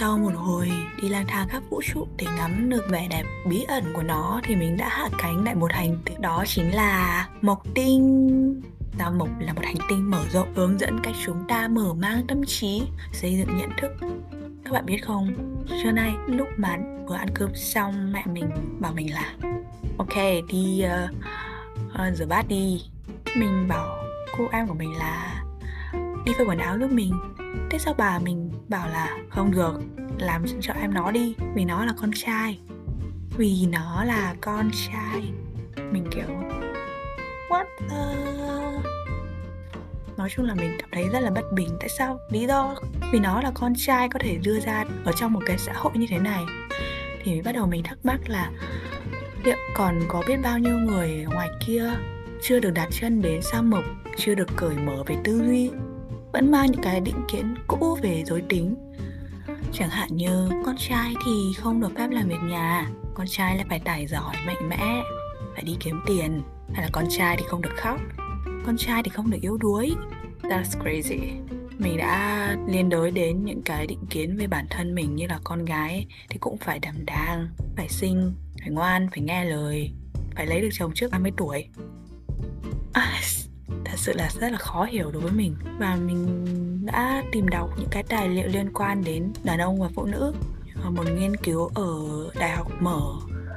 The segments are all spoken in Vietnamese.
Sau một hồi đi lang thang khắp vũ trụ để ngắm được vẻ đẹp bí ẩn của nó thì mình đã hạ cánh tại một hành tinh đó chính là Mộc Tinh. Sao Mộc là một hành tinh mở rộng hướng dẫn cách chúng ta mở mang tâm trí, xây dựng nhận thức. Các bạn biết không, trưa nay lúc mà vừa ăn cơm xong mẹ mình bảo mình là Ok, đi uh, uh, rửa bát đi Mình bảo cô em của mình là đi phơi quần áo giúp mình thế sao bà mình bảo là, không được, làm cho em nó đi, vì nó là con trai. Vì nó là con trai. Mình kiểu, what the... nói chung là mình cảm thấy rất là bất bình. Tại sao? Lý do vì nó là con trai có thể đưa ra ở trong một cái xã hội như thế này. Thì bắt đầu mình thắc mắc là, liệu còn có biết bao nhiêu người ngoài kia chưa được đặt chân đến sa mộc, chưa được cởi mở về tư duy? Vẫn mang những cái định kiến cũ về giới tính. Chẳng hạn như con trai thì không được phép làm việc nhà con trai lại phải tài giỏi mạnh mẽ phải đi kiếm tiền hay là con trai thì không được khóc con trai thì không được yếu đuối. That's crazy. Mình đã liên đới đến những cái định kiến về bản thân mình như là con gái thì cũng phải đảm đang phải xinh phải ngoan phải nghe lời phải lấy được chồng trước 30 tuổi. À, sự là rất là khó hiểu đối với mình. Và mình đã tìm đọc những cái tài liệu liên quan đến đàn ông và phụ nữ. Một nghiên cứu ở Đại học Mở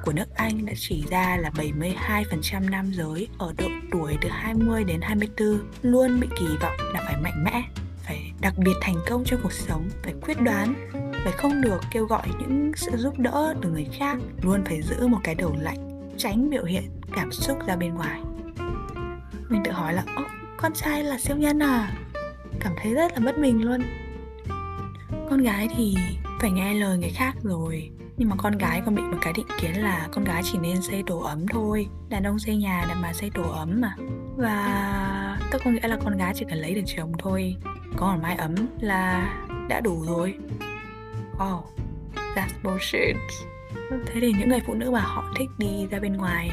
của nước Anh đã chỉ ra là 72% nam giới ở độ tuổi từ 20 đến 24 luôn bị kỳ vọng là phải mạnh mẽ, phải đặc biệt thành công trong cuộc sống, phải quyết đoán, phải không được kêu gọi những sự giúp đỡ từ người khác, luôn phải giữ một cái đầu lạnh, tránh biểu hiện cảm xúc ra bên ngoài mình tự hỏi là Ô, con trai là siêu nhân à? Cảm thấy rất là bất bình luôn. Con gái thì phải nghe lời người khác rồi nhưng mà con gái còn bị một cái định kiến là con gái chỉ nên xây tổ ấm thôi đàn ông xây nhà đàn bà xây tổ ấm mà. Và tôi có nghĩa là con gái chỉ cần lấy được chồng thôi có một mái ấm là đã đủ rồi. Oh that's bullshit. Thế thì những người phụ nữ mà họ thích đi ra bên ngoài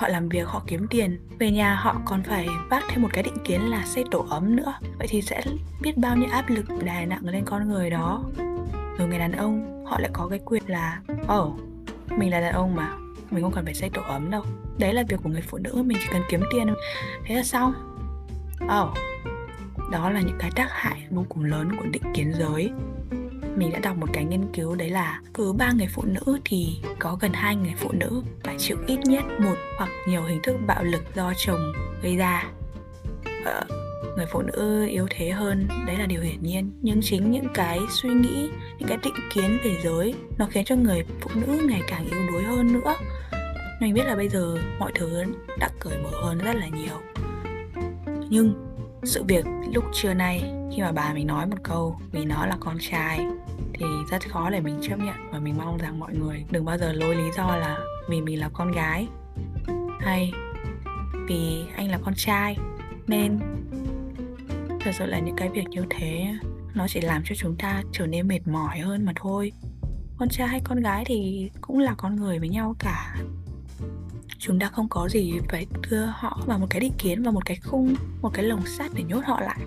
họ làm việc họ kiếm tiền. Về nhà họ còn phải vác thêm một cái định kiến là xây tổ ấm nữa. Vậy thì sẽ biết bao nhiêu áp lực đè nặng lên con người đó. Rồi người đàn ông họ lại có cái quyền là ồ oh, mình là đàn ông mà mình không cần phải xây tổ ấm đâu. Đấy là việc của người phụ nữ mình chỉ cần kiếm tiền thế là xong. Ồ oh, đó là những cái tác hại vô cùng lớn của định kiến giới mình đã đọc một cái nghiên cứu đấy là cứ ba người phụ nữ thì có gần hai người phụ nữ phải chịu ít nhất một hoặc nhiều hình thức bạo lực do chồng gây ra. Ờ, người phụ nữ yếu thế hơn đấy là điều hiển nhiên. Nhưng chính những cái suy nghĩ những cái định kiến về giới nó khiến cho người phụ nữ ngày càng yếu đuối hơn nữa. Mình biết là bây giờ mọi thứ đã cởi mở hơn rất là nhiều. Nhưng sự việc lúc trưa nay, khi mà bà mình nói một câu vì nó là con trai, thì rất khó để mình chấp nhận và mình mong rằng mọi người đừng bao giờ lôi lý do là vì mình là con gái. Hay, vì anh là con trai, nên thật sự là những cái việc như thế, nó chỉ làm cho chúng ta trở nên mệt mỏi hơn mà thôi. Con trai hay con gái thì cũng là con người với nhau cả chúng ta không có gì phải đưa họ vào một cái định kiến và một cái khung, một cái lồng sắt để nhốt họ lại.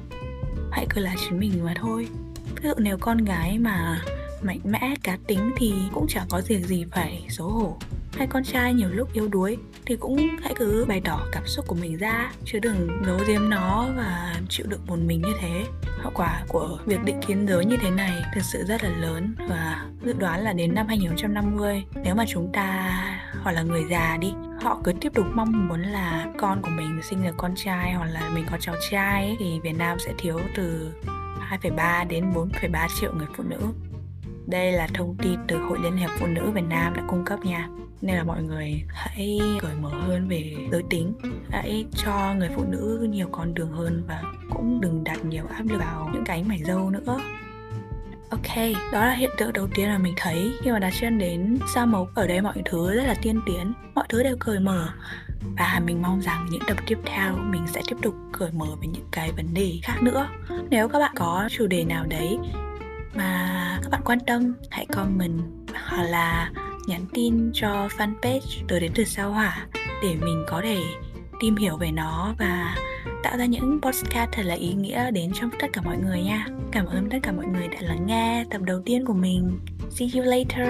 Hãy cứ là chính mình mà thôi. Ví dụ nếu con gái mà mạnh mẽ, cá tính thì cũng chẳng có việc gì phải xấu hổ. Hay con trai nhiều lúc yếu đuối thì cũng hãy cứ bày tỏ cảm xúc của mình ra, chứ đừng giấu giếm nó và chịu đựng một mình như thế. Hậu quả của việc định kiến giới như thế này thực sự rất là lớn và dự đoán là đến năm 2050 nếu mà chúng ta hoặc là người già đi họ cứ tiếp tục mong muốn là con của mình sinh được con trai hoặc là mình có cháu trai ấy, thì Việt Nam sẽ thiếu từ 2,3 đến 4,3 triệu người phụ nữ. Đây là thông tin từ Hội Liên hiệp Phụ nữ Việt Nam đã cung cấp nha. Nên là mọi người hãy cởi mở hơn về giới tính hãy cho người phụ nữ nhiều con đường hơn và cũng đừng đặt nhiều áp lực vào những cái mảnh dâu nữa. Ok, đó là hiện tượng đầu tiên mà mình thấy khi mà đặt chân đến Sa Mộc. Ở đây mọi thứ rất là tiên tiến, mọi thứ đều cởi mở. Và mình mong rằng những tập tiếp theo mình sẽ tiếp tục cởi mở về những cái vấn đề khác nữa. Nếu các bạn có chủ đề nào đấy mà các bạn quan tâm hãy comment hoặc là nhắn tin cho fanpage tới đến từ sao hỏa để mình có thể tìm hiểu về nó và tạo ra những podcast thật là ý nghĩa đến trong tất cả mọi người nha. Cảm ơn tất cả mọi người đã lắng nghe tập đầu tiên của mình. See you later.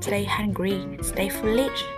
Stay hungry, stay foolish.